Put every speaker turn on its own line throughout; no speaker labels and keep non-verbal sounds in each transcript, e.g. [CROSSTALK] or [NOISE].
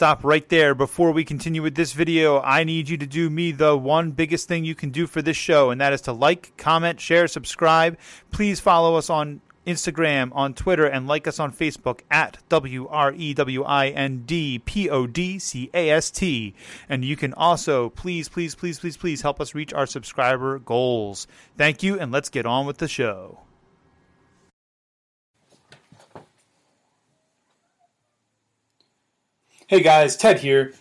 stop right there. Before we continue with this video, I need you to do me the one biggest thing you can do for this show, and that is to like, comment, share, subscribe. Please follow us on Instagram, on Twitter, and like us on Facebook at W R E W I N D P O D C A S T. And you can also, please, please, please, please, please help us reach our subscriber goals. Thank you, and let's get on with the show. Hey guys, Ted here.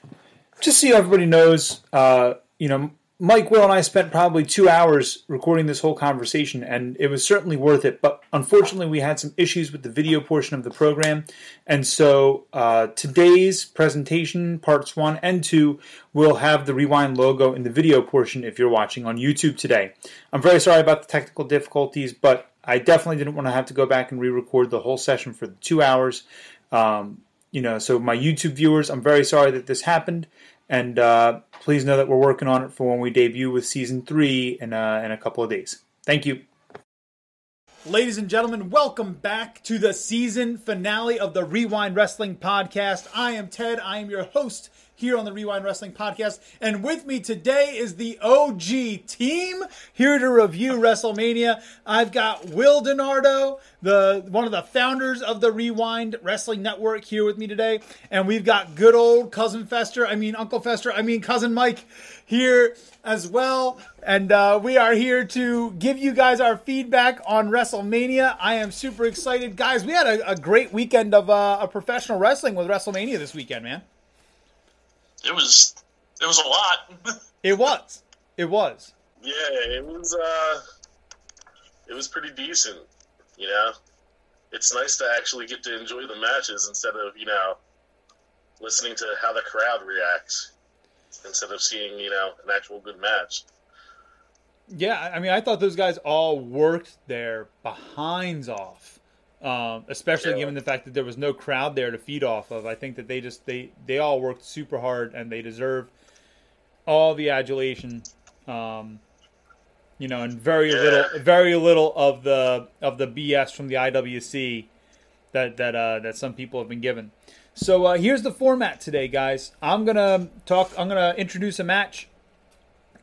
Just so everybody knows, uh, you know, Mike, Will, and I spent probably two hours recording this whole conversation, and it was certainly worth it. But unfortunately, we had some issues with the video portion of the program. And so uh, today's presentation, parts one and two, will have the WreWind logo in the video portion if you're watching on YouTube today. I'm very sorry about the technical difficulties, but I definitely didn't want to have to go back and re record the whole session for the two hours. Um, you know, so my YouTube viewers, I'm very sorry that this happened. And uh, please know that we're working on it for when we debut with season three in, uh, in a couple of days. Thank you. Ladies and gentlemen, welcome back to the season finale of the WreWind Wrestling Podcast. I am Ted. I am your host here on the WreWind Wrestling Podcast. And with me today is the OG team here to review WrestleMania. I've got Will DiNardo, the one of the founders of the WreWind Wrestling Network here with me today. And we've got good old cousin Fester, I mean Uncle Fester, I mean cousin Mike here as well. And uh, we are here to give you guys our feedback on WrestleMania. I am super excited. Guys, we had a, a great weekend of, uh, of professional wrestling with WrestleMania this weekend, man
it was it was a lot. [LAUGHS]
it was. It was.
Yeah, it was. uh It was pretty decent. You know, it's nice to actually get to enjoy the matches instead of you know listening to how the crowd reacts instead of seeing you know an actual good match.
Yeah, I mean, I thought those guys all worked their behinds off um, especially yeah. given the fact that there was no crowd there to feed off of. I think that they just they they all worked super hard and they deserve all the adulation. Um, you know, and very yeah. little very little of the of the BS from the IWC that that uh, that some people have been given. So uh, here's the format today, guys. I'm gonna talk. I'm gonna introduce a match,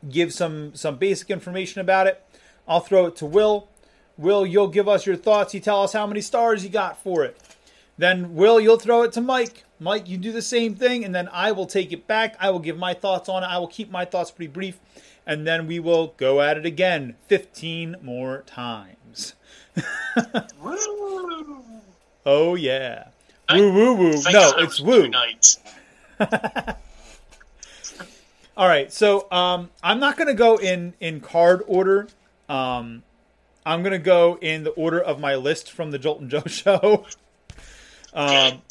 give some some basic information about it. I'll throw it to Will. Will, you'll give us your thoughts. You tell us how many stars you got for it. Then, Will, you'll throw it to Mike. Mike, you do the same thing, and then I will take it back. I will give my thoughts on it. I will keep my thoughts pretty brief, and then we will go at it again 15 more times. [LAUGHS] Woo! Oh, yeah. Woo, woo, woo. No, it's woo. [LAUGHS] All right, so um, I'm not going to go in, in card order. Um, I'm gonna go in the order of my list from the Joltin' Joe [LAUGHS] show. um,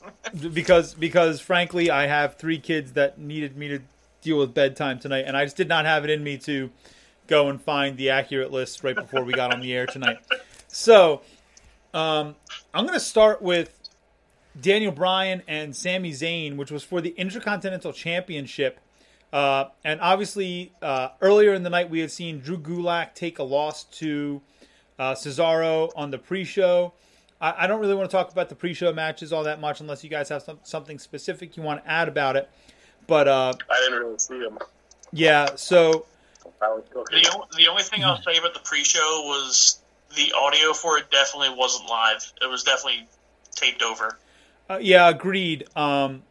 because because frankly, I have three kids that needed me to deal with bedtime tonight, and I just did not have it in me to go and find the accurate list right before we got on the air tonight. So um, I'm gonna start with Daniel Bryan and Sami Zayn, which was for the Intercontinental Championship. Uh, and obviously, uh, earlier in the night, we had seen Drew Gulak take a loss to uh, Cesaro on the pre-show. I, I, don't really want to talk about the pre-show matches all that much unless you guys have some, something specific you want to add about it. But uh,
I didn't really see them.
Yeah, so
the, the only thing I'll say about the pre-show was the audio for it definitely wasn't live. It was definitely taped over.
Uh, yeah, agreed. Um,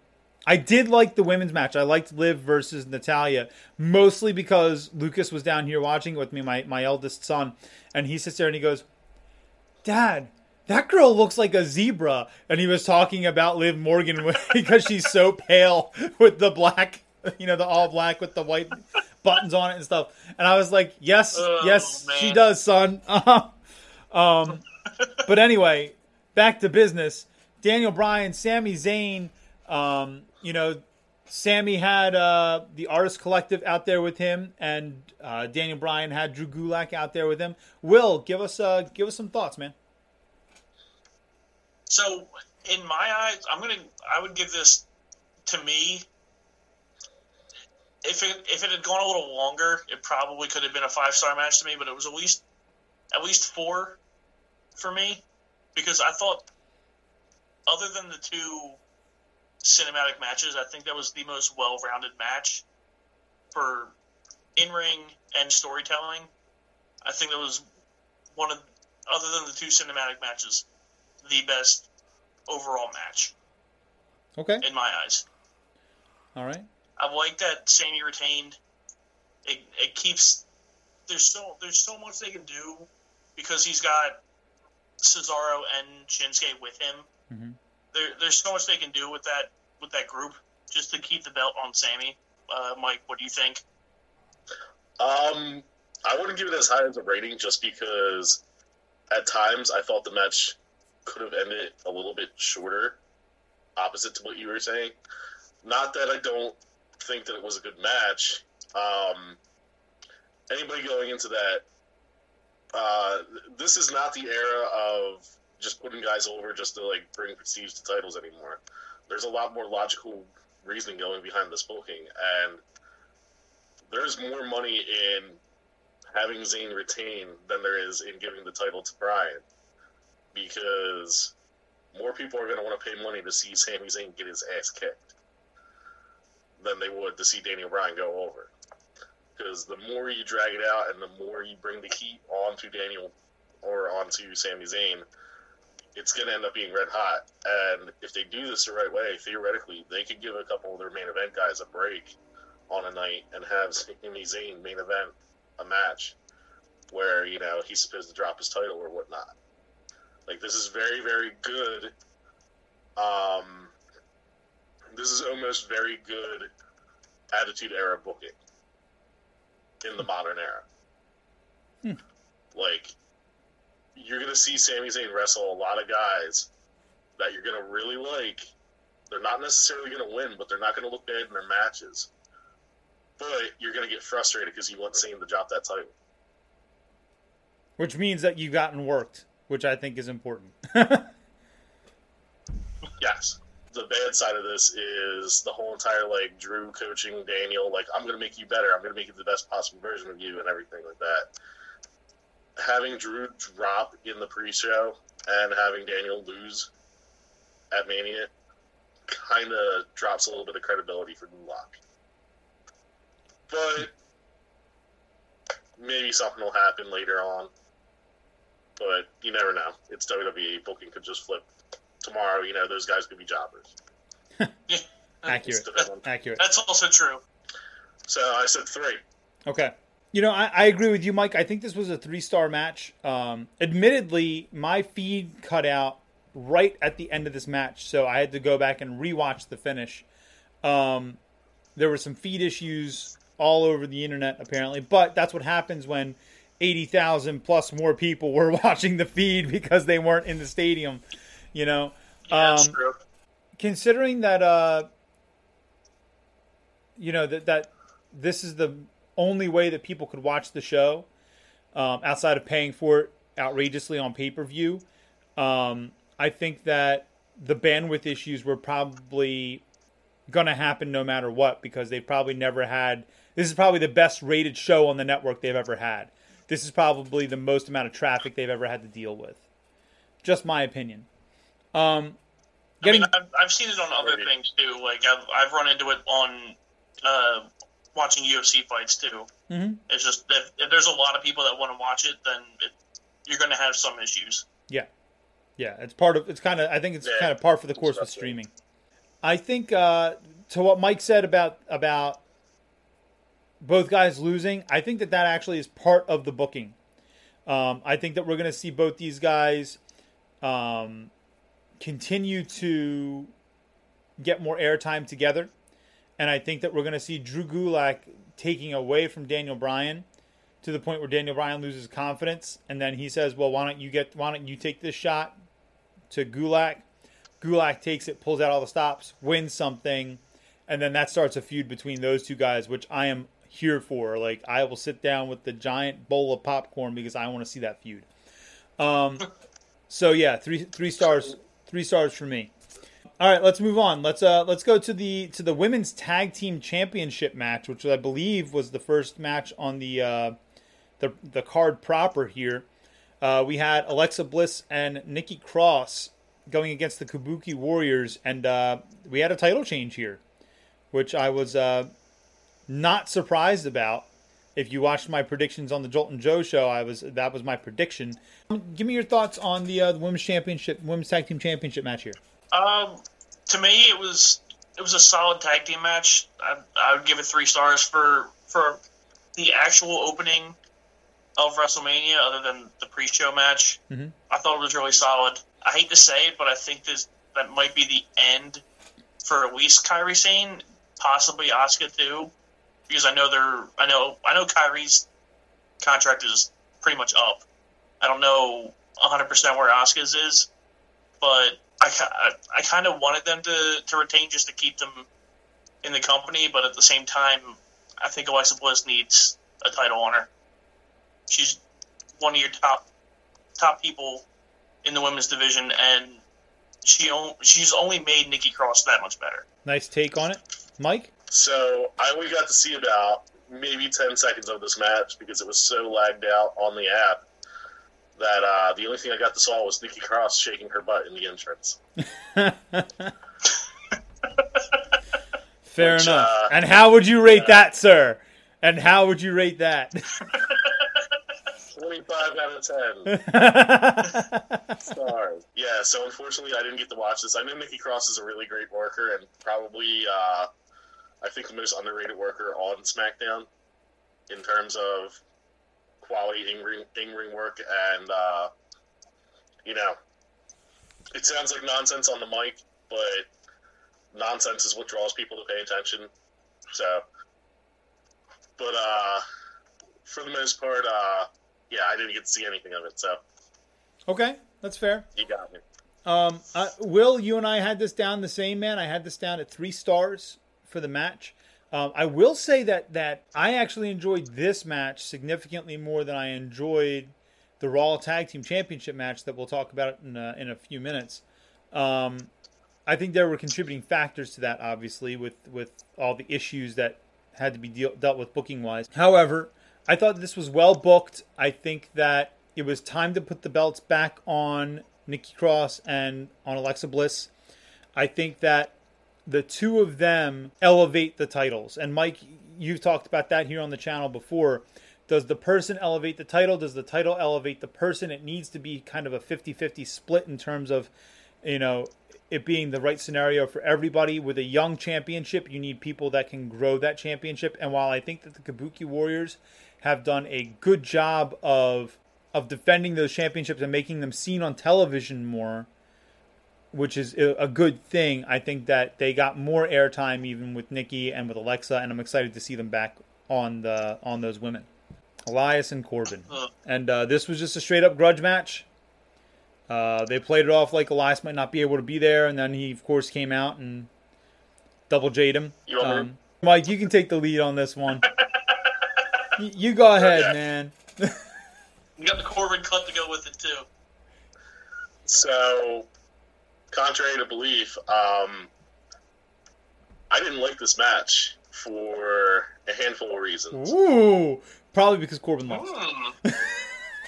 I did like the women's match. I liked Liv versus Natalya mostly because Lucas was down here watching it with me, my, my eldest son, and he sits there and he goes, Dad, that girl looks like a zebra. And he was talking about Liv Morgan [LAUGHS] because she's so pale with the black, you know, the all black with the white buttons on it and stuff. And I was like, Yes, oh, yes, man. she does, son. [LAUGHS] um, but anyway, back to business. Daniel Bryan, Sami Zayn, um, you know, Sami had uh, the Artist Collective out there with him, and uh, Daniel Bryan had Drew Gulak out there with him. Will, give us uh, give us some thoughts, man.
So, in my eyes, I'm gonna I would give this to me. If it if it had gone a little longer, it probably could have been a five star match to me. But it was at least at least four for me because I thought, other than the two
cinematic matches. I think that was the most well-rounded match for in-ring and storytelling. I think that was one of, other than the two cinematic matches, the best overall match.
Okay.
In my eyes.
All right.
I like that Sami retained. It, it keeps there's so there's so much they can do because he's got Cesaro and Shinsuke with him. Mm-hmm. There, there's so much they can do with that with that group just to keep the belt on Sami. Uh, Mike, what do you think?
Um, I wouldn't give it as high as a rating just because at times I thought the match could have ended a little bit shorter, opposite to what you were saying. Not that I don't think that it was a good match. Um, anybody going into that, uh, this is not the era of just putting guys over just to like bring prestige to titles anymore. There's a lot more logical reasoning going behind this booking, and there's more money in having Zayn retain than there is in giving the title to Bryan, because more people are going to want to pay money to see Sami Zayn get his ass kicked than they would to see Daniel Bryan go over. Because the more you drag it out and the more you bring the heat onto Daniel or onto Sami Zayn, it's going to end up being red hot. And if they do this the right way, theoretically, they could give a couple of their main event guys a break on a night and have Sami Zayn main event a match where, you know, he's supposed to drop his title or whatnot. Like, this is very, very good. Um, this is almost very good attitude era booking in the modern era. Hmm. Like, you're going to see Sami Zayn wrestle a lot of guys that you're going to really like. They're not necessarily going to win, but they're not going to look bad in their matches. But you're going to get frustrated because you want Zayn to drop that title.
Which means that you've gotten worked, which I think is important. [LAUGHS]
yes the bad side of this is the whole entire like Drew coaching Daniel, like I'm gonna make you better, I'm gonna make you the best possible version of you, and everything like that. Having Drew drop in the pre-show and having Daniel lose at Mania kind of drops a little bit of credibility for Gulak. But maybe something will happen later on. But you never know. It's WWE. Booking could just flip tomorrow, you know, those guys could be jobbers. [LAUGHS]
Accurate. Accurate.
That's also true.
So I said three.
Okay. You know, I, I agree with you, Mike. I think this was a three star match. Um, admittedly, my feed cut out right at the end of this match, so I had to go back and rewatch the finish. Um, there were some feed issues all over the internet, apparently, but that's what happens when 80,000 plus more people were [LAUGHS] watching the feed because they weren't in the stadium you know,
yeah,
um, considering that, uh, you know that that this is the only way that people could watch the show um, outside of paying for it outrageously on pay per view. Um, I think that the bandwidth issues were probably going to happen no matter what because they've probably never had. This is probably the best rated show on the network they've ever had. This is probably the most amount of traffic they've ever had to deal with. Just my opinion. Um,
getting... I mean, I've, I've seen it on other things too. Like I've, I've run into it on uh, watching UFC fights too. Mm-hmm. It's just if, if, there's a lot of people that want to watch it, then it, you're going to have some issues.
Yeah, yeah. It's part of. It's kind of. I think it's yeah. kind of par for the course with streaming. I think uh, to what Mike said about about both guys losing. I think that that actually is part of the booking. Um, I think that we're going to see both these guys um, continue to get more airtime together. And I think that we're going to see Drew Gulak taking away from Daniel Bryan to the point where Daniel Bryan loses confidence, and then he says, "Well, why don't you get? Why don't you take this shot to Gulak?" Gulak takes it, pulls out all the stops, wins something, and then that starts a feud between those two guys, which I am here for. Like I will sit down with the giant bowl of popcorn because I want to see that feud. Um, [LAUGHS] so yeah, three three stars Three stars for me. All right, let's move on. Let's uh let's go to the to the women's tag team championship match, which I believe was the first match on the uh, the the card proper here. Uh, we had Alexa Bliss and Nikki Cross going against the Kabuki Warriors, and uh, we had a title change here, which I was uh, not surprised about. If you watched my predictions on the Joltin' Joe show, I was that was my prediction. Give me your thoughts on the, uh, the women's championship, women's tag team championship match here.
Um, to me, it was it was a solid tag team match. I, I would give it three stars for for the actual opening of WrestleMania, other than the pre-show match.
Mhm.
I thought it was really solid. I hate to say it, but I think this that might be the end for at least Kairi Sane, possibly Asuka too, because I know they're I know I know Kairi's contract is pretty much up. I don't know 100 percent where Asuka's is, but I, I, I kind of wanted them to, to retain just to keep them in the company, but at the same time, I think Alexa Bliss needs a title on her. She's one of your top top people in the women's division, and she on, she's only made Nikki Cross that much better.
Nice take on it, Mike.
So I only got to see about maybe 10 seconds of this match because it was so lagged out on the app that uh, the only thing I got to saw was Nikki Cross shaking her butt in the entrance. [LAUGHS]
Fair
Which,
enough.
uh,
and how would you rate that, sir? And how would you rate that? [LAUGHS]
25 out of 10 [LAUGHS] stars. Yeah, so unfortunately I didn't get to watch this. I know Nikki Cross is a really great worker and probably, uh, I think, the most underrated worker on SmackDown in terms of quality in-ring, in-ring work and, uh, you know, it sounds like nonsense on the mic, but nonsense is what draws people to pay attention. So, but uh, for the most part, uh, yeah, I didn't get to see anything of it. So
okay, that's fair.
you got me.
Um, uh, Will, you and I had this down the same, man. I had this down at three stars for the match. Um, I will say that that I actually enjoyed this match significantly more than I enjoyed the Raw Tag Team Championship match that we'll talk about in a, in a few minutes. Um, I think there were contributing factors to that, obviously, with with all the issues that had to be deal, dealt with booking wise. However, I thought this was well booked. I think that it was time to put the belts back on Nikki Cross and on Alexa Bliss. I think that the two of them elevate the titles. And Mike, you've talked about that here on the channel before. Does the person elevate the title? Does the title elevate the person? It needs to be kind of a 50 50 split in terms of, you know, it being the right scenario for everybody. With a young championship, you need people that can grow that championship. And while I think that the Kabuki Warriors have done a good job of of defending those championships and making them seen on television more, which is a a good thing. I think that they got more airtime even with Nikki and with Alexa, and I'm excited to see them back on the on those women, Elias and Corbin.
Ugh.
And uh, this was just a straight up grudge match. Uh, they played it off like Elias might not be able to be there, and then he of course came out and double J'd him.
You
Um, Mike, you can take the lead on this one. [LAUGHS] Y- you go ahead,
Okay.
man. [LAUGHS]
You got the Corbin cut to go with it too.
So, contrary to belief, um, I didn't like this match for a handful of reasons.
Ooh, probably because Corbin lost.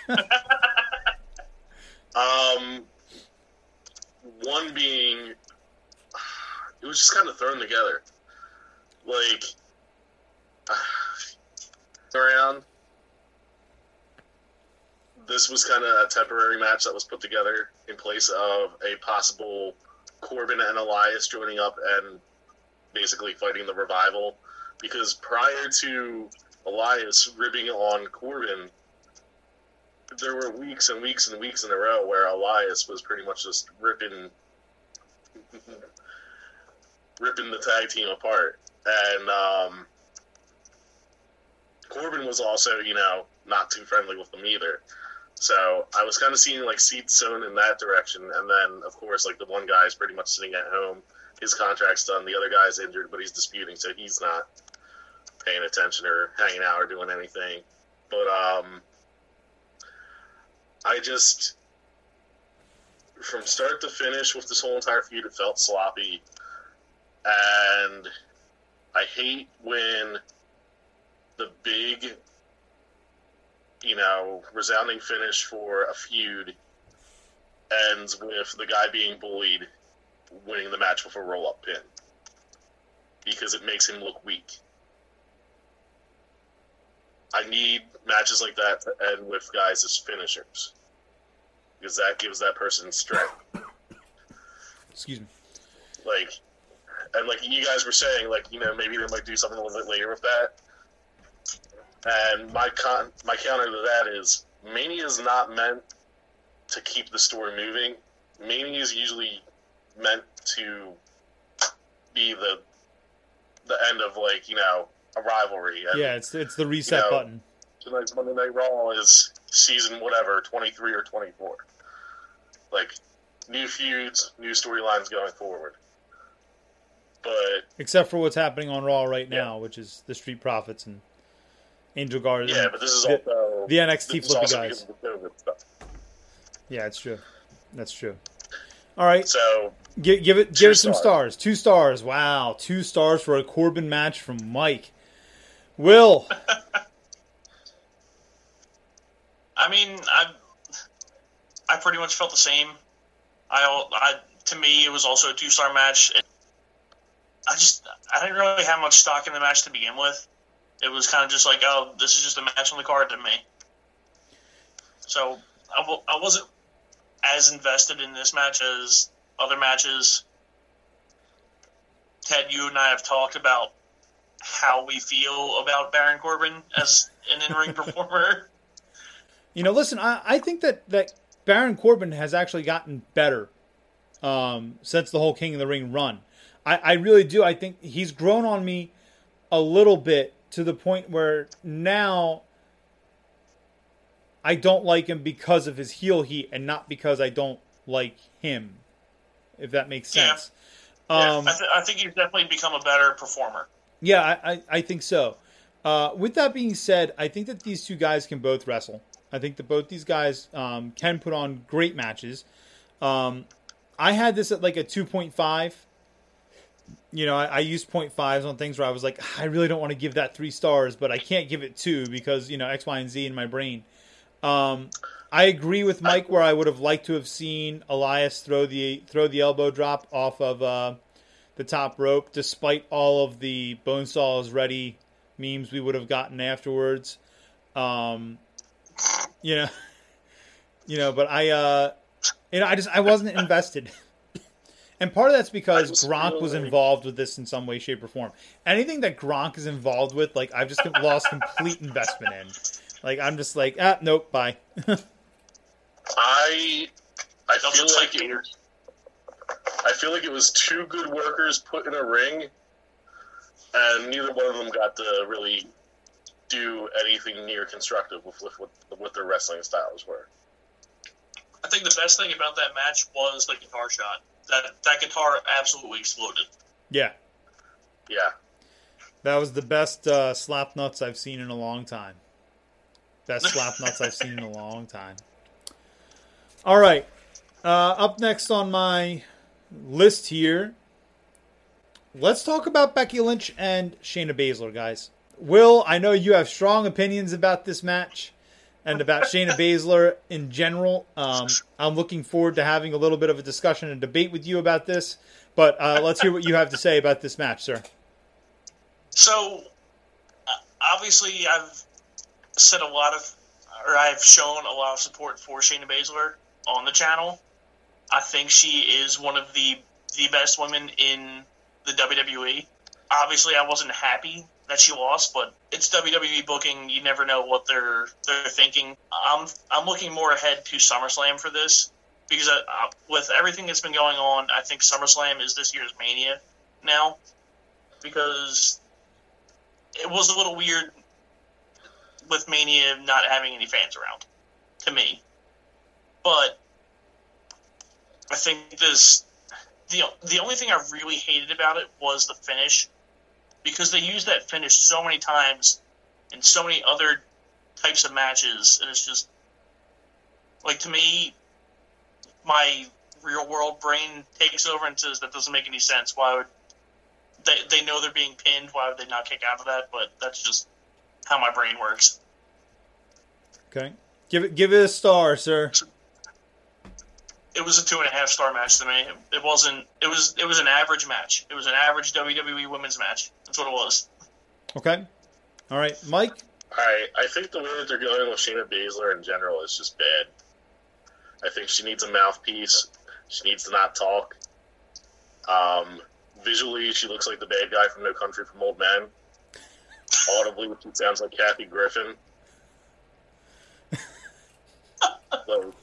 Hmm. [LAUGHS]
Um, one being, it was just kind of thrown together. Like, [SIGHS] around. This was kind of a temporary match that was put together in place of a possible Corbin and Elias joining up and basically fighting the revival. Because prior to Elias ribbing on Corbin, there were weeks and weeks and weeks in a row where Elias was pretty much just ripping [LAUGHS] ripping the tag team apart. And um, Corbin was also, you know, not too friendly with them either. So I was kind of seeing like seats sown in that direction, and then of course like the one guy is pretty much sitting at home, his contract's done. The other guy's injured, but he's disputing, so he's not paying attention or hanging out or doing anything. But um, I just from start to finish with this whole entire feud, it felt sloppy, and I hate when the big you know, resounding finish for a feud ends with the guy being bullied winning the match with a roll up pin because it makes him look weak. I need matches like that to end with guys as finishers because that gives that person strength.
Excuse me.
Like, and like you guys were saying, like you know maybe they might do something a little bit later with that. And my con my counter to that is Mania is not meant to keep the story moving. Mania is usually meant to be the the end of like you know a rivalry. And,
Yeah, it's it's the reset
You know,
button.
tonight's Monday Night Raw is season whatever twenty three or twenty four. Like new feuds, new storylines going forward. But
Except for what's happening on Raw right now, which is the Street Profits and Angel Garza.
yeah, but this is
the,
also
the NXT flippy guys.
because of the COVID stuff.
Yeah, it's true. That's true. All right,
So
give, give it give it some
stars.
stars. Two stars. Wow, two stars for a Corbin match from Mike. Will, [LAUGHS]
I mean, I I pretty much felt the same. I, I to me, it was also a two star match. It, I just I didn't really have much stock in the match to begin with. It was kind of just like, oh, this is just a match on the card to me. So I w- I wasn't as invested in this match as other matches. Ted, you and I have talked about how we feel about Baron Corbin as an in-ring [LAUGHS] performer.
you know, listen, I, I think that that Baron Corbin has actually gotten better um, since the whole King of the Ring run. I, I really do. I think he's grown on me a little bit to the point where now I don't like him because of his heel heat and not because I don't like him. If that makes sense.
Yeah,
Um,
I, th- I think he's definitely become a better performer.
Yeah, I, I, I think so. Uh, with that being said, I think that these two guys can both wrestle. I think that both these guys um, can put on great matches. Um, I had this at like a 2.5. You know, I, I used 0.5s on things where I was like, I really don't want to give that three stars, but I can't give it two because, you know, X, Y, and Z in my brain. Um, I agree with Mike where I would have liked to have seen Elias throw the throw the elbow drop off of uh, the top rope, despite all of the Bonesaw is ready memes we would have gotten afterwards. Um, you know, [LAUGHS] you know, but I, uh, you know, I just I wasn't invested, [LAUGHS] and part of that's because Gronk was involved with this in some way, shape, or form. Anything that Gronk is involved with, like I've just [LAUGHS] lost complete investment in. Like I'm just like, ah, nope, bye. [LAUGHS]
I I
Those
feel like it. I feel like it was two good workers put in a ring, and neither one of them got to really do anything near constructive with with what, what their wrestling styles were.
I think the best thing about that match was the guitar shot. That that guitar absolutely exploded.
yeah,
Yeah,
that was the best uh, slap nuts I've seen in a long time. Best slap [LAUGHS] nuts I've seen in a long time. All right, uh, up next on my list here, let's talk about Becky Lynch and Shayna Baszler, guys. Will, I know you have strong opinions about this match and about Shayna Baszler in general. Um, I'm looking forward to having a little bit of a discussion and debate with you about this. But uh, let's hear what you have to say about this match, sir.
So, uh, obviously, I've said a lot of, or I've shown a lot of support for Shayna Baszler on the channel. I think she is one of the the best women in the WWE. Obviously, I wasn't happy that she lost, but it's WWE booking. You never know what they're they're thinking. I'm I'm looking more ahead to SummerSlam for this because uh, uh, with everything that's been going on, I think SummerSlam is this year's Mania now because it was a little weird with Mania not having any fans around to me. But I think this the the only thing I really hated about it was the finish because they use that finish so many times in so many other types of matches and it's just like to me my real world brain takes over and says that doesn't make any sense. Why would they they know they're being pinned, why would they not kick out of that? But that's just how my brain works.
Okay, give it give it a star, sir.
it was a two and a half star match to me. It wasn't. It was. It was an average match. It was an average WWE women's match. That's what it was.
Okay. All right, Mike.
All right, I think the way that they're going with Shayna Baszler in general is just bad. I think she needs a mouthpiece. She needs to not talk. Um, visually, she looks like the bad guy from No Country for Old Men. Audibly, she sounds like Kathy Griffin. [LAUGHS] like,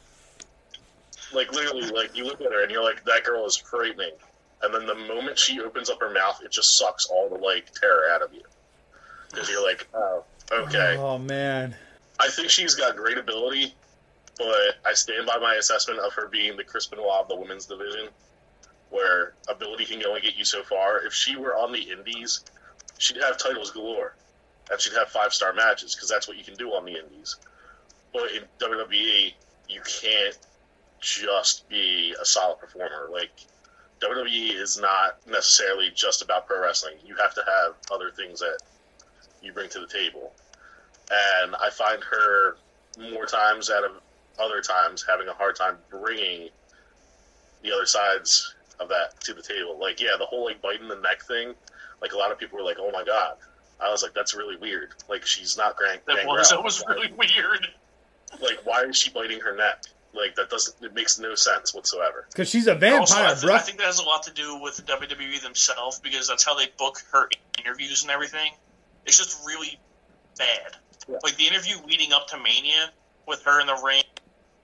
like literally, like you look at her and you're like, that girl is frightening. And then the moment she opens up her mouth, it just sucks all the like terror out of you because you're like, oh, okay.
Oh man.
I think she's got great ability, but I stand by my assessment of her being the Chris Benoit of the women's division, where ability can only get you so far. If she were on the Indies, she'd have titles galore, and she'd have five star matches because that's what you can do on the Indies. But in WWE, you can't just be a solid performer. Like WWE is not necessarily just about pro wrestling. You have to have other things that you bring to the table. And I find her more times out of other times having a hard time bringing the other sides of that to the table. Like, yeah, the whole like biting the neck thing. Like a lot of people were like, "Oh my god," I was like, "That's really weird." Like she's not Grant.
That was. That was really weird.
Like, why is she biting her neck? Like that doesn't. It makes no sense whatsoever.
Because she's a vampire,
Also, I, th-
bro.
I think that has a lot to do with WWE themselves because that's how they book her interviews and everything. It's just really bad.
Yeah.
Like the interview leading up to Mania with her in the ring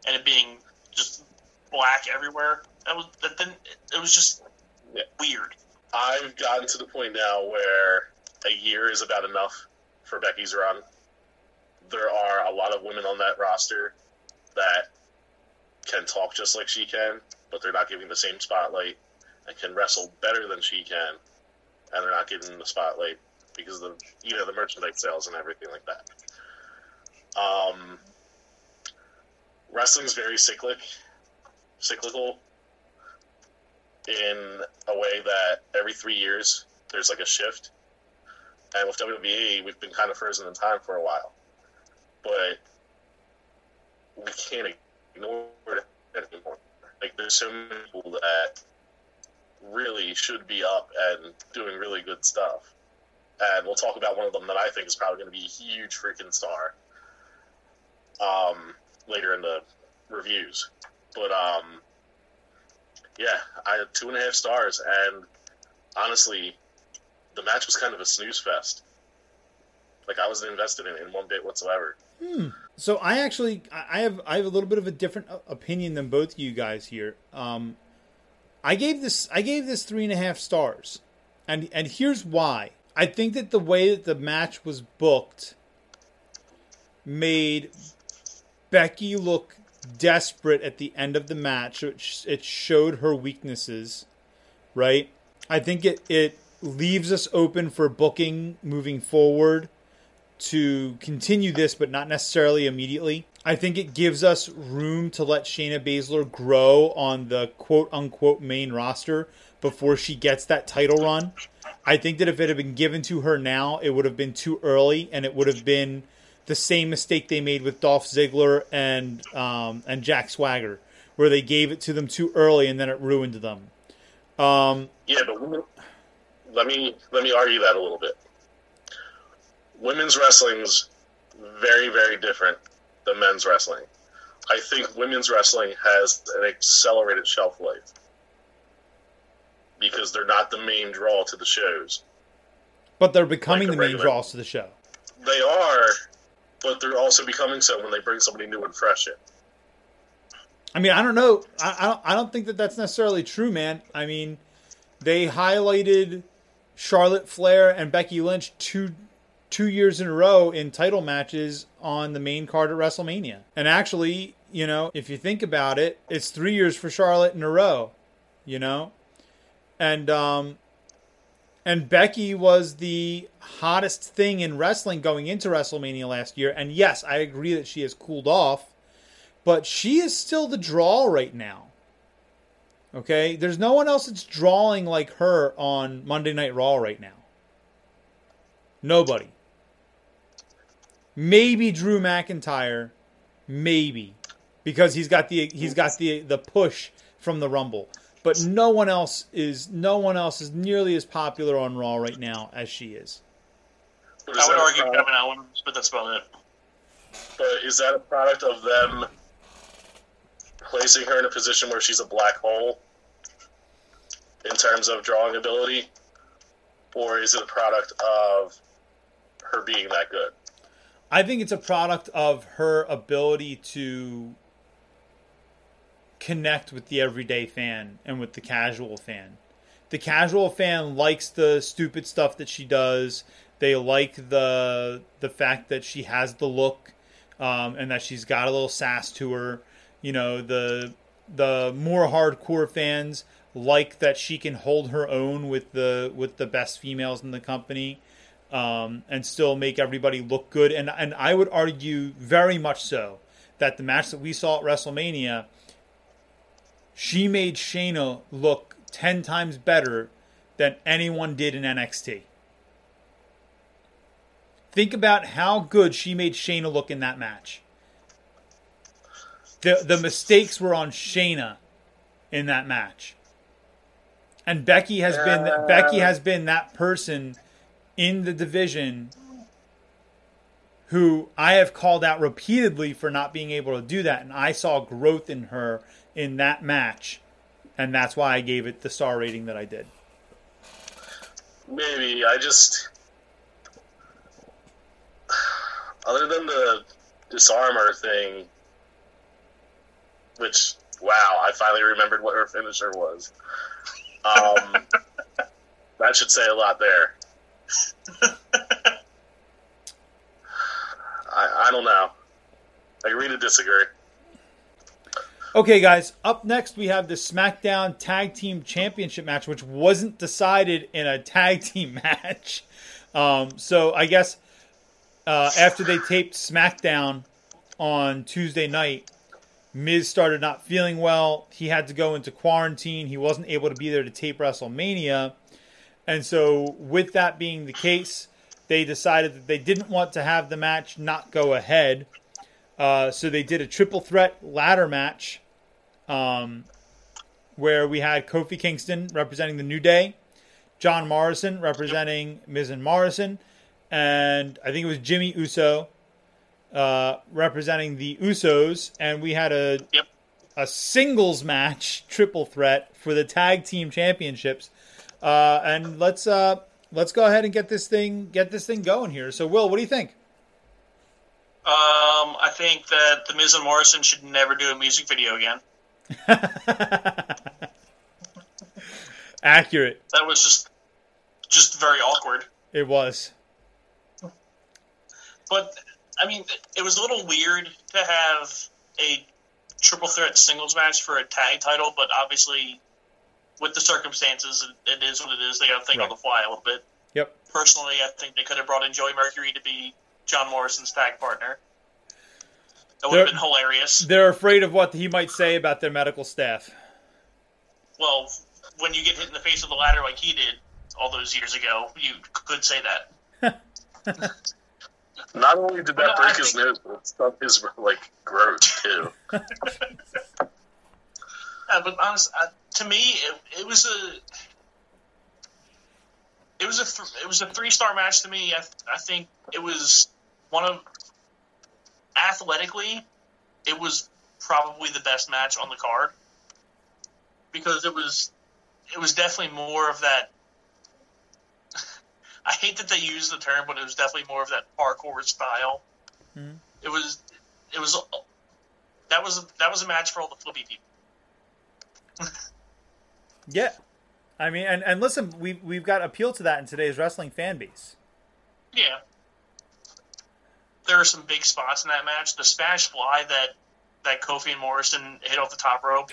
and it being just black everywhere. That was that didn't. It was just
Yeah.
weird.
I've gotten to the point now where a year is about enough for Becky's run. There are a lot of women on that roster that can talk just like she can, but they're not giving the same spotlight and can wrestle better than she can, and they're not getting the spotlight because of the you know the merchandise sales and everything like that. Um, wrestling's very cyclic, cyclical in a way that every three years there's like a shift. And with WWE, we've been kind of frozen in time for a while, but we can't ignore it anymore. Like there's so many people that really should be up and doing really good stuff. And we'll talk about one of them that I think is probably going to be a huge freaking star um, later in the reviews. But um, yeah, I had two and a half stars, and honestly, the match was kind of a snooze fest. Like I wasn't invested in it in one bit whatsoever.
So I actually I have I have a little bit of a different opinion than both of you guys here. Um, I gave this I gave this three and a half stars, and and here's why. I think that the way that the match was booked made Becky look desperate at the end of the match. It, it showed her weaknesses, right? I think it it leaves us open for booking moving forward to continue this, but not necessarily immediately. I think it gives us room to let Shayna Baszler grow on the quote unquote main roster before she gets that title run. I think that if it had been given to her now, it would have been too early, and it would have been the same mistake they made with Dolph Ziggler and um, and Jack Swagger, where they gave it to them too early and then it ruined them. Um,
Yeah, but let me let me argue that a little bit. Women's wrestling's very very different than men's wrestling. I think women's wrestling has an accelerated shelf life because they're not the main draw to the shows.
but they're becoming
Like a
the main draws to the show.
They are, but they're also becoming so when they bring somebody new and fresh in.
I mean, I don't know. I, I don't. I don't think that that's necessarily true, man. I mean, they highlighted Charlotte Flair and Becky Lynch two two years in a row in title matches on the main card at WrestleMania. And actually, you know, if you think about it, it's three years for Charlotte in a row. You know, and um, and Becky was the hottest thing in wrestling going into WrestleMania last year. And yes, I agree that she has cooled off but she is still the draw right now. Okay, there's no one else that's drawing like her on Monday Night Raw right now. Nobody. Maybe Drew McIntyre, maybe, because he's got the he's got the the push from the Rumble. But no one else is no one else is nearly as popular on Raw right now as she is.
But
I would argue
product-
Kevin Owens, but that's about it.
But is that a product of them placing her in a position where she's a black hole in terms of drawing ability? Or is it a product of her being that good?
I think it's a product of her ability to connect with the everyday fan and with the casual fan. The casual fan likes the stupid stuff that she does. They like the the fact that she has the look um, and that she's got a little sass to her. You know, the the more hardcore fans like that she can hold her own with the with the best females in the company um, and still make everybody look good. And and I would argue very much so that the match that we saw at WrestleMania, she made Shayna look ten times better than anyone did in NXT. Think about how good she made Shayna look in that match. The the mistakes were on Shayna in that match. And Becky has been
Uh.
Becky has been that person in the division who I have called out repeatedly for not being able to do that and I saw growth in her in that match and that's why I gave it the star rating that I did.
Maybe. I just. Other than the disarmor thing, which, wow, I finally remembered what her finisher was. Um, [LAUGHS] that should say a lot there. [LAUGHS] I, I don't know. I agree to disagree.
Okay, guys, up next we have the SmackDown Tag Team Championship match, which wasn't decided in a tag team [LAUGHS] match. Um, so I guess uh, after they taped SmackDown on Tuesday night, Miz started not feeling well. He had to go into quarantine. He wasn't able to be there to tape WrestleMania. And so, with that being the case, they decided that they didn't want to have the match not go ahead. Uh, so they did a triple threat ladder match um, where we had Kofi Kingston representing the New Day, John Morrison representing Miz and Morrison, and I think it was Jimmy Uso uh, representing the Usos. And we had a
Yep.
a singles match triple threat for the tag team championships. Uh, and let's uh, let's go ahead and get this thing get this thing going here. So, Will, what do you think?
Um, I think that the Miz and Morrison should never do a music video again. [LAUGHS]
Accurate.
That was just just very awkward.
It was.
But I mean, it was a little weird to have a triple threat singles match for a tag title, but obviously, with the circumstances, it, it is what it is. They got to think
Right.
on the fly a little bit.
Yep.
Personally, I think they could have brought in Joey Mercury to be John Morrison's tag partner. That would have been hilarious.
They're afraid of what he might say about their medical staff.
Well, when you get hit in the face with a ladder like he did all those years ago, you could say that. [LAUGHS]
Not only did that
Well, I
break his nose, but it stuck his like growth too. [LAUGHS]
Uh, but honest, uh, to me, it, it was a it was a th- it was a three star match to me. I, I think it was one of athletically, it was probably the best match on the card because it was it was definitely more of that. [LAUGHS] I hate that they use the term, but it was definitely more of that parkour style.
Mhm.
It was it was that was that was a match for all the flippy people.
Yeah. I mean, and, and listen, we've, we've got appeal to that in today's wrestling fan base.
Yeah. There are some big spots in that match. The Spanish Fly that that Kofi and Morrison hit off the top rope.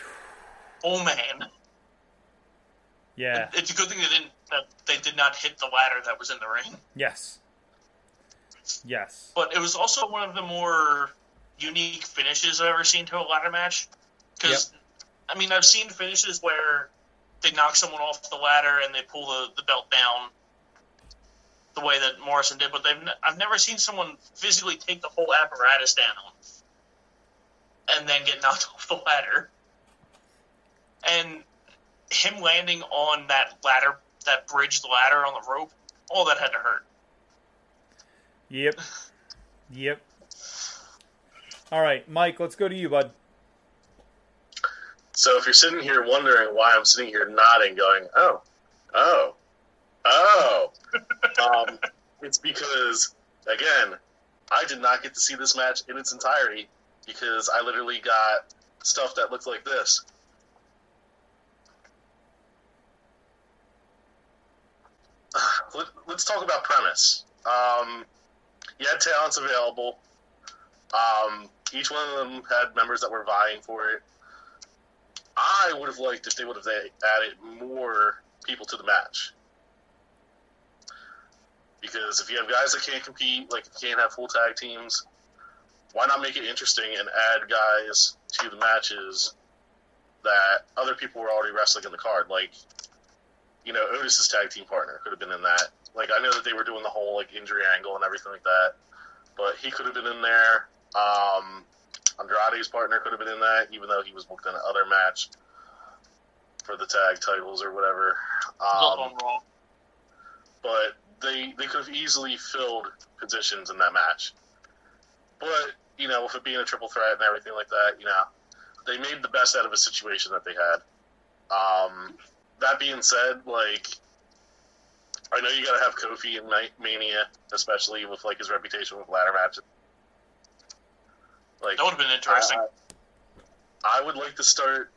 Oh man,
Yeah.
it's a good thing they didn't that they did not hit the ladder that was in the ring.
Yes. Yes.
But it was also one of the more unique finishes I've ever seen to a ladder match. Because I mean, I've seen finishes where they knock someone off the ladder and they pull the, the belt down the way that Morrison did, but they've ne- I've never seen someone physically take the whole apparatus down. and then get [LAUGHS] knocked off the ladder. And him landing on that ladder, that bridged ladder on the rope, all that had to hurt.
Yep. Yep. All right, Mike, let's go to you, bud.
So if you're sitting here wondering why I'm sitting here nodding, going, "Oh, oh, oh," [LAUGHS] um, it's because again, I did not get to see this match in its entirety because I literally got stuff that looked like this. [SIGHS] Let, us talk about premise. Um, you had talents available. Um, each one of them had members that were vying for it. I would have liked if they would have added more people to the match. Because if you have guys that can't compete, like if you can't have full tag teams, why not make it interesting and add guys to the matches that other people were already wrestling in the card? Like, you know, Otis's tag team partner could have been in that. Like, I know that they were doing the whole like injury angle and everything like that, but he could have been in there. Um, Andrade's partner could have been in that, even though he was booked in another match for the tag titles or whatever. Um, but they they could have easily filled positions in that match. But you know, with it being a triple threat and everything like that, you know, they made the best out of a situation that they had. Um, that being said, like I know you got to have Kofi in Mania, especially with like his reputation with ladder matches.
Like that would have been interesting.
I would like to start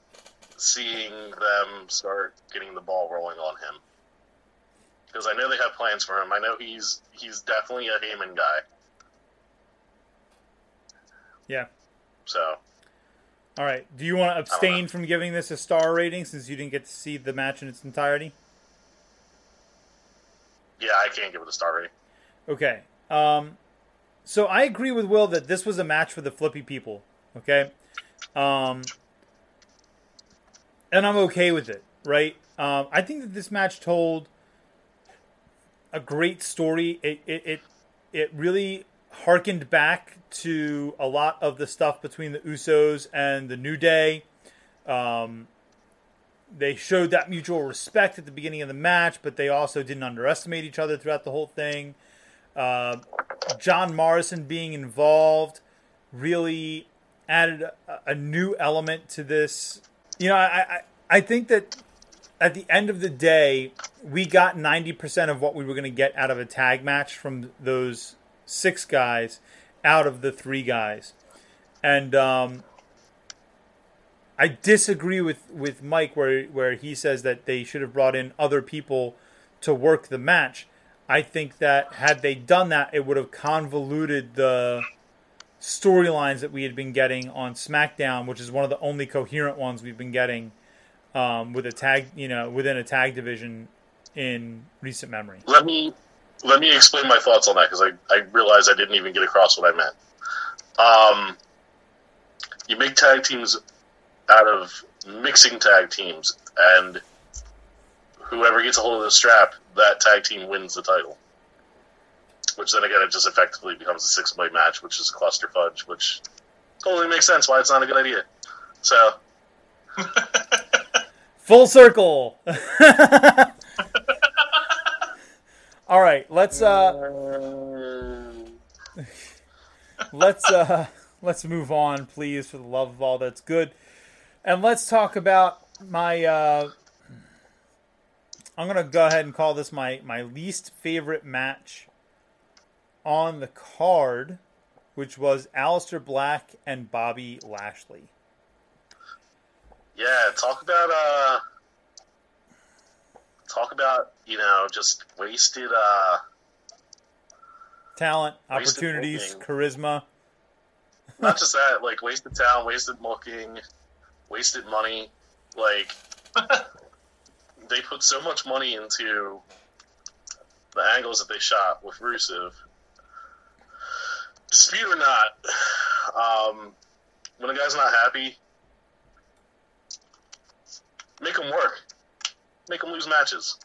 seeing them start getting the ball rolling on him because I know they have plans for him. I know he's he's definitely a Heyman guy.
Yeah.
So.
All right. Do you want to abstain from giving this a star rating since you didn't get to see the match in its entirety?
Yeah, I can't give it a star rating.
Okay. Um, so I agree with Will that this was a match for the flippy people. Okay. Um, and I'm okay with it, right? Um, I think that this match told a great story. It, it, it, it really harkened back to a lot of the stuff between the Usos and the New Day. Um, they showed that mutual respect at the beginning of the match, but they also didn't underestimate each other throughout the whole thing. Uh, John Morrison being involved really added a, a, new element to this. You know, I, I, I think that at the end of the day, we got 90% of what we were going to get out of a tag match from those six guys out of the three guys. And um, I disagree with, with Mike where, where he says that they should have brought in other people to work the match. I think that had they done that, it would have convoluted the storylines that we had been getting on SmackDown, which is one of the only coherent ones we've been getting um, with a tag, you know, within a tag division in recent memory.
Let me let me explain my thoughts on that because I, I realized I didn't even get across what I meant. Um, you make tag teams out of mixing tag teams, and whoever gets a hold of the strap, that tag team wins the title. Which then again, it just effectively becomes a six way match, which is a cluster fudge, which totally makes sense why it's not a good idea. So. [LAUGHS]
Full circle. [LAUGHS] All right, let's uh [LAUGHS] let's uh let's move on, please, for the love of all that's good. And let's talk about my uh I'm gonna go ahead and call this my, my least favorite match on the card, which was Aleister Black and Bobby Lashley.
Yeah, talk about uh talk about you know just wasted uh
talent, wasted opportunities, booking. charisma.
Not just that, like wasted talent, wasted booking, wasted money. Like [LAUGHS] they put so much money into the angles that they shot with Rusev. Dispute or not, um, when a guy's not happy, make him work make him lose matches.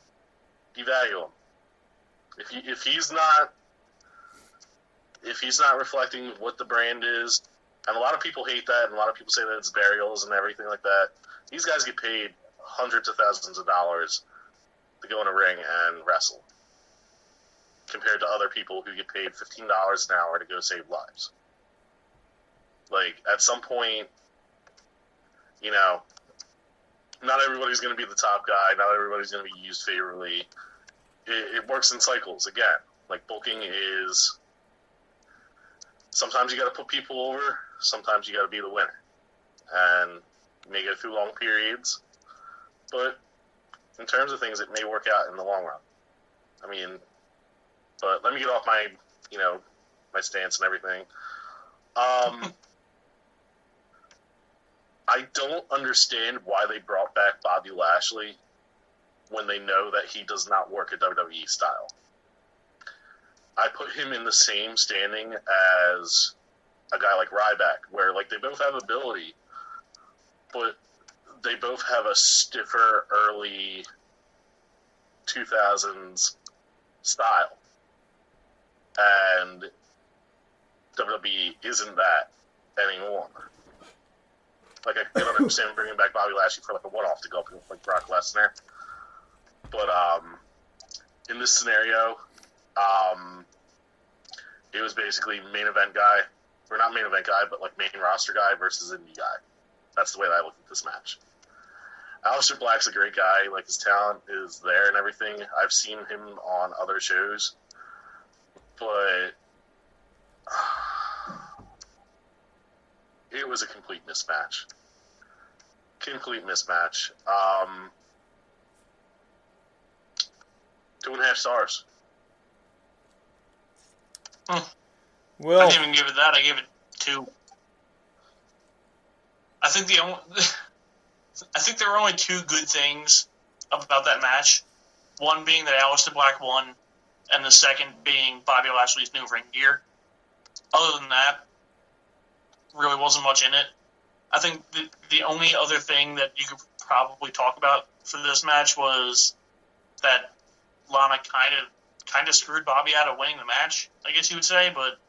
Devalue him. If he, if he's not if he's not reflecting what the brand is And a lot of people hate that, and a lot of people say that it's burials and everything like that. These guys get paid hundreds of thousands of dollars to go in a ring and wrestle, compared to other people who get paid fifteen dollars an hour to go save lives. Like at some point, you know, not everybody's going to be the top guy. Not everybody's going to be used favorably. It, it works in cycles. Again, like booking is sometimes you got to put people over. Sometimes you got to be the winner, and you may go through long periods. But in terms of things, it may work out in the long run. I mean, but let me get off my, you know, my stance and everything. Um, [LAUGHS] I don't understand why they brought back Bobby Lashley when they know that he does not work a WWE style. I put him in the same standing as a guy like Ryback, where like they both have ability, but they both have a stiffer early 2000s style, and WWE isn't that anymore. Like I don't understand bringing back Bobby Lashley for like a one-off to go up like Brock Lesnar, but um, in this scenario, um, it was basically main event guy, or not main event guy, but like main roster guy versus indie guy. That's the way that I look at this match. Aleister Black's a great guy. Like his talent is there and everything. I've seen him on other shows, but [SIGHS] it was a complete mismatch. Complete mismatch. Um, two and a half stars.
I
Well,
didn't even give it that. I gave it two. I think the only, [LAUGHS] I think there were only two good things about that match. One being that Aleister Black won, and the second being Bobby Lashley's new ring gear. Other than that, really wasn't much in it. I think the the only other thing that you could probably talk about for this match was that Lana kind of kind of screwed Bobby out of winning the match. I guess you would say, but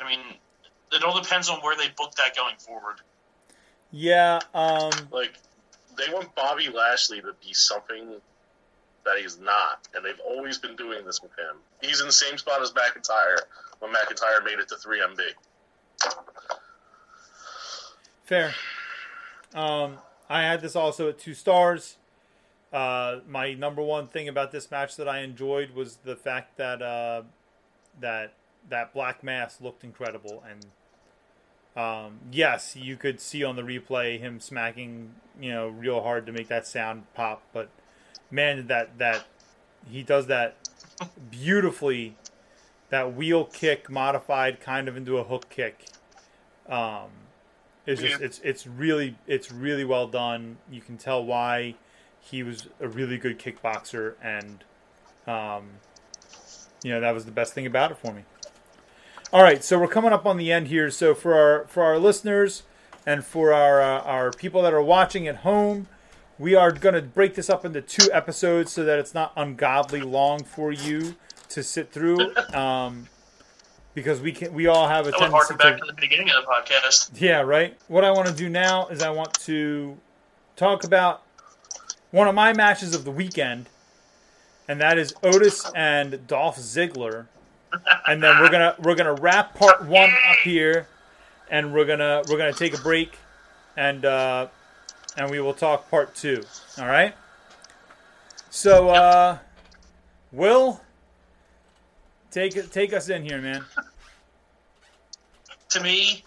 I mean, it all depends on where they book that going forward.
Yeah, um,
Like they want Bobby Lashley to be something that he's not, and they've always been doing this with him. He's in the same spot as McIntyre when McIntyre made it to 3MB.
fair. Um, I had this also at two stars. Uh, my number one thing about this match that I enjoyed was the fact that uh, that that black mass looked incredible, and um, yes, you could see on the replay him smacking, you know, real hard to make that sound pop. But man, that that he does that beautifully. That wheel kick modified kind of into a hook kick. Um, it's just
Yeah.
it's it's really it's really well done. You can tell why he was a really good kickboxer, and um, you know that was the best thing about it for me. All right, so we're coming up on the end here. So for our for our listeners and for our uh, our people that are watching at home, we are going to break this up into two episodes so that it's not ungodly long for you to sit through. [LAUGHS] Um, because we can, we all have a
would
tendency
back
to
to the beginning of the podcast.
yeah, right. What I want to do now is I want to talk about one of my matches of the weekend, and that is Otis and Dolph Ziggler. And then we're gonna we're gonna wrap part one up here, and we're gonna we're gonna take a break, and uh, and we will talk part two. All right. So, uh, Will, take it take us in here, man.
To me,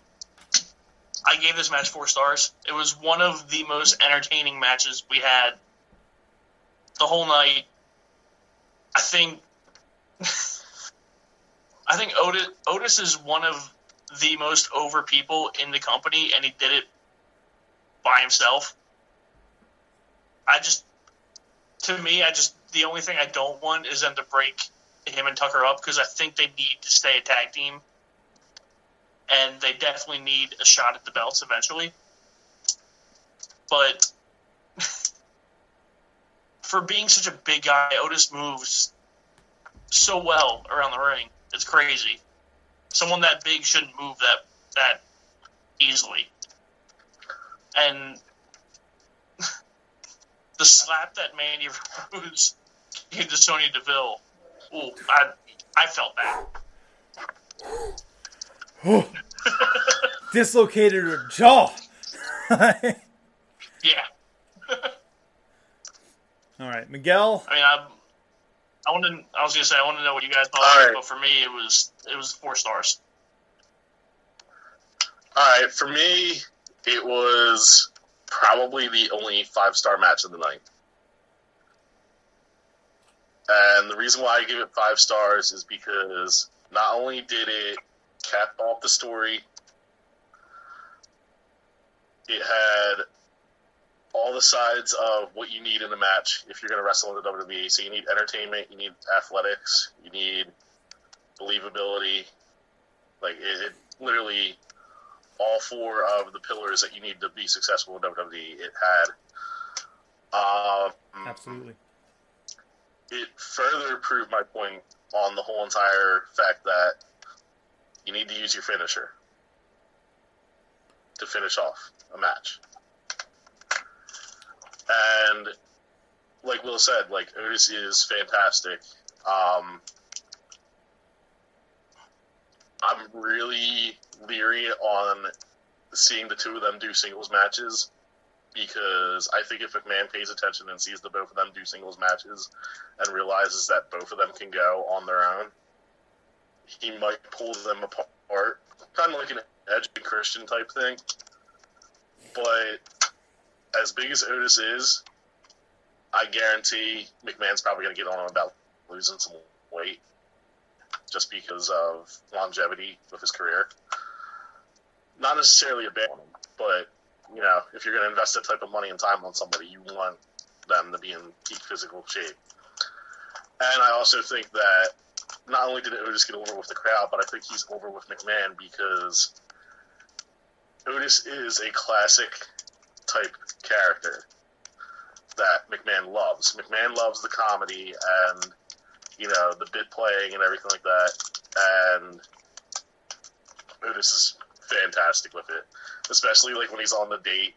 I gave this match four stars. It was one of the most entertaining matches we had the whole night. I think [LAUGHS] I think Otis Otis is one of the most over people in the company, and he did it by himself. I just, to me, I just the only thing I don't want is them to break him and Tucker up because I think they need to stay a tag team, and they definitely need a shot at the belts eventually. But [LAUGHS] for being such a big guy, Otis moves so well around the ring. It's crazy. someone that big shouldn't move that that easily. And [LAUGHS] the slap that Mandy [LAUGHS] Rose gave to Sonya Deville, ooh, I I felt that. [SIGHS]
Dislocated her jaw. [LAUGHS]
Yeah.
All right, Miguel.
I mean, I, I want to. I was gonna say I want to know what you guys thought,
right.
but for me, it was it was four stars.
All right, for me, it was probably the only five star match of the night. And the reason why I give it five stars is because not only did it cap off the story, it had all the sides of what you need in a match if you're going to wrestle in the WWE. So you need entertainment, you need athletics, you need believability. Like it, it literally all four of the pillars that you need to be successful in WWE. It had. Um,
Absolutely.
it further proved my point on the whole entire fact that you need to use your finisher to finish off a match. And like Will said, like Otis is fantastic. Um, I'm really leery on seeing the two of them do singles matches because I think if McMahon pays attention and sees the both of them do singles matches and realizes that both of them can go on their own, he might pull them apart, kind of like an Edge and Christian type thing. But as big as Otis is, I guarantee McMahon's probably going to get on about losing some weight just because of longevity with his career. Not necessarily a bad one, but you know, if you're going to invest that type of money and time on somebody, you want them to be in peak physical shape. And I also think that not only did Otis get over with the crowd, but I think he's over with McMahon because Otis is a classic type character that McMahon loves. McMahon loves the comedy and you know the bit playing and everything like that, and this is fantastic with it, especially like when he's on the date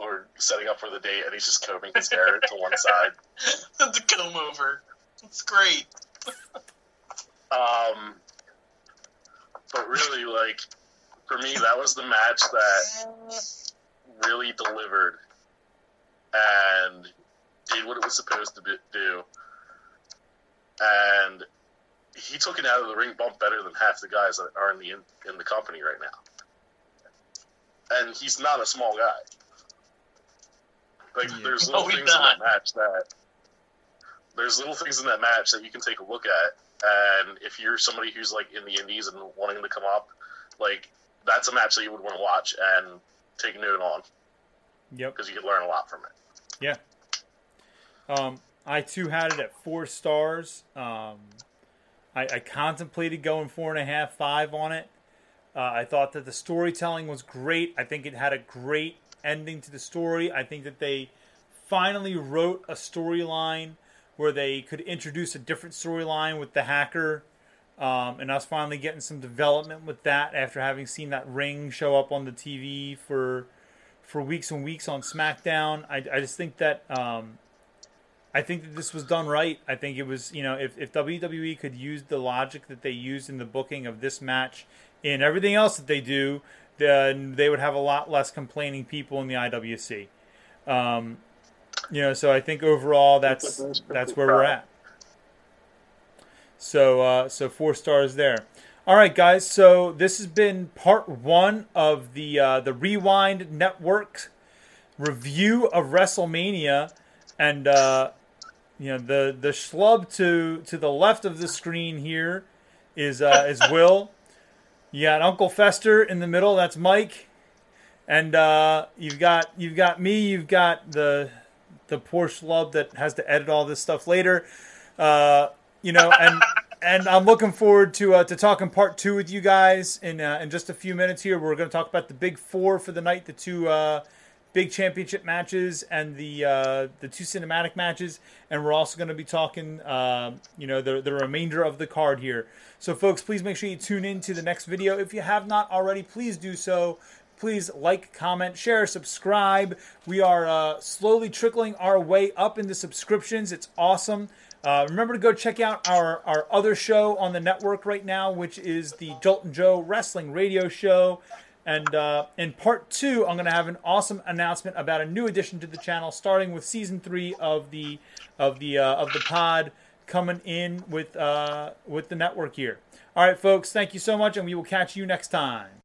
or setting up for the date and he's just combing his hair to one [LAUGHS] side.
the comb over. It's great.
Um, but really, like for me, that was the match that really delivered and did what it was supposed to be, do. And he took it out of the ring bump better than half the guys that are in the in, in the company right now. And he's not a small guy. Like
Yeah.
there's [LAUGHS]
No,
little
he's
things in that match that there's little things in that match that you can take a look at. And if you're somebody who's like in the indies and wanting to come up, like that's a match that you would want to watch and take note on
Yep.
because you could learn a lot from it.
Yeah. Um, I too had it at four stars. Um, I, I contemplated going four and a half, five on it. Uh, I thought that the storytelling was great. I think it had a great ending to the story. I think that they finally wrote a storyline where they could introduce a different storyline with the hacker. Um, and us finally getting some development with that after having seen that ring show up on the TV for for weeks and weeks on SmackDown. I, I just think that um, I think that this was done right. I think it was you know if, if WWE could use the logic that they used in the booking of this match in everything else that they do, then they would have a lot less complaining people in the IWC. Um, you know, so I think overall that's that's where we're at. So uh, so four stars there. All right, guys. So this has been part one of the uh, the WreWind Network review of WrestleMania, and uh, you know the the schlub to to the left of the screen here is uh, is [LAUGHS] Will. You got Uncle Fester in the middle. That's Mike, and uh, you've got you've got me. You've got the the poor schlub that has to edit all this stuff later. Uh, you know, and and I'm looking forward to uh, to talking part two with you guys in uh, in just a few minutes. Here, we're going to talk about the big four for the night, the two uh, big championship matches and the uh, the two cinematic matches, and we're also going to be talking, uh, you know, the the remainder of the card here. So, folks, please make sure you tune in to the next video. If you have not already, please do so. Please like, comment, share, subscribe. We are uh, slowly trickling our way up into subscriptions. It's awesome. Uh, remember to go check out our, our other show on the network right now, which is the and Joe Wrestling Radio Show. And uh, in part two, I'm going to have an awesome announcement about a new addition to the channel, starting with season three of the of the uh, of the pod coming in with uh, with the network here. All right, folks, thank you so much, and we will catch you next time.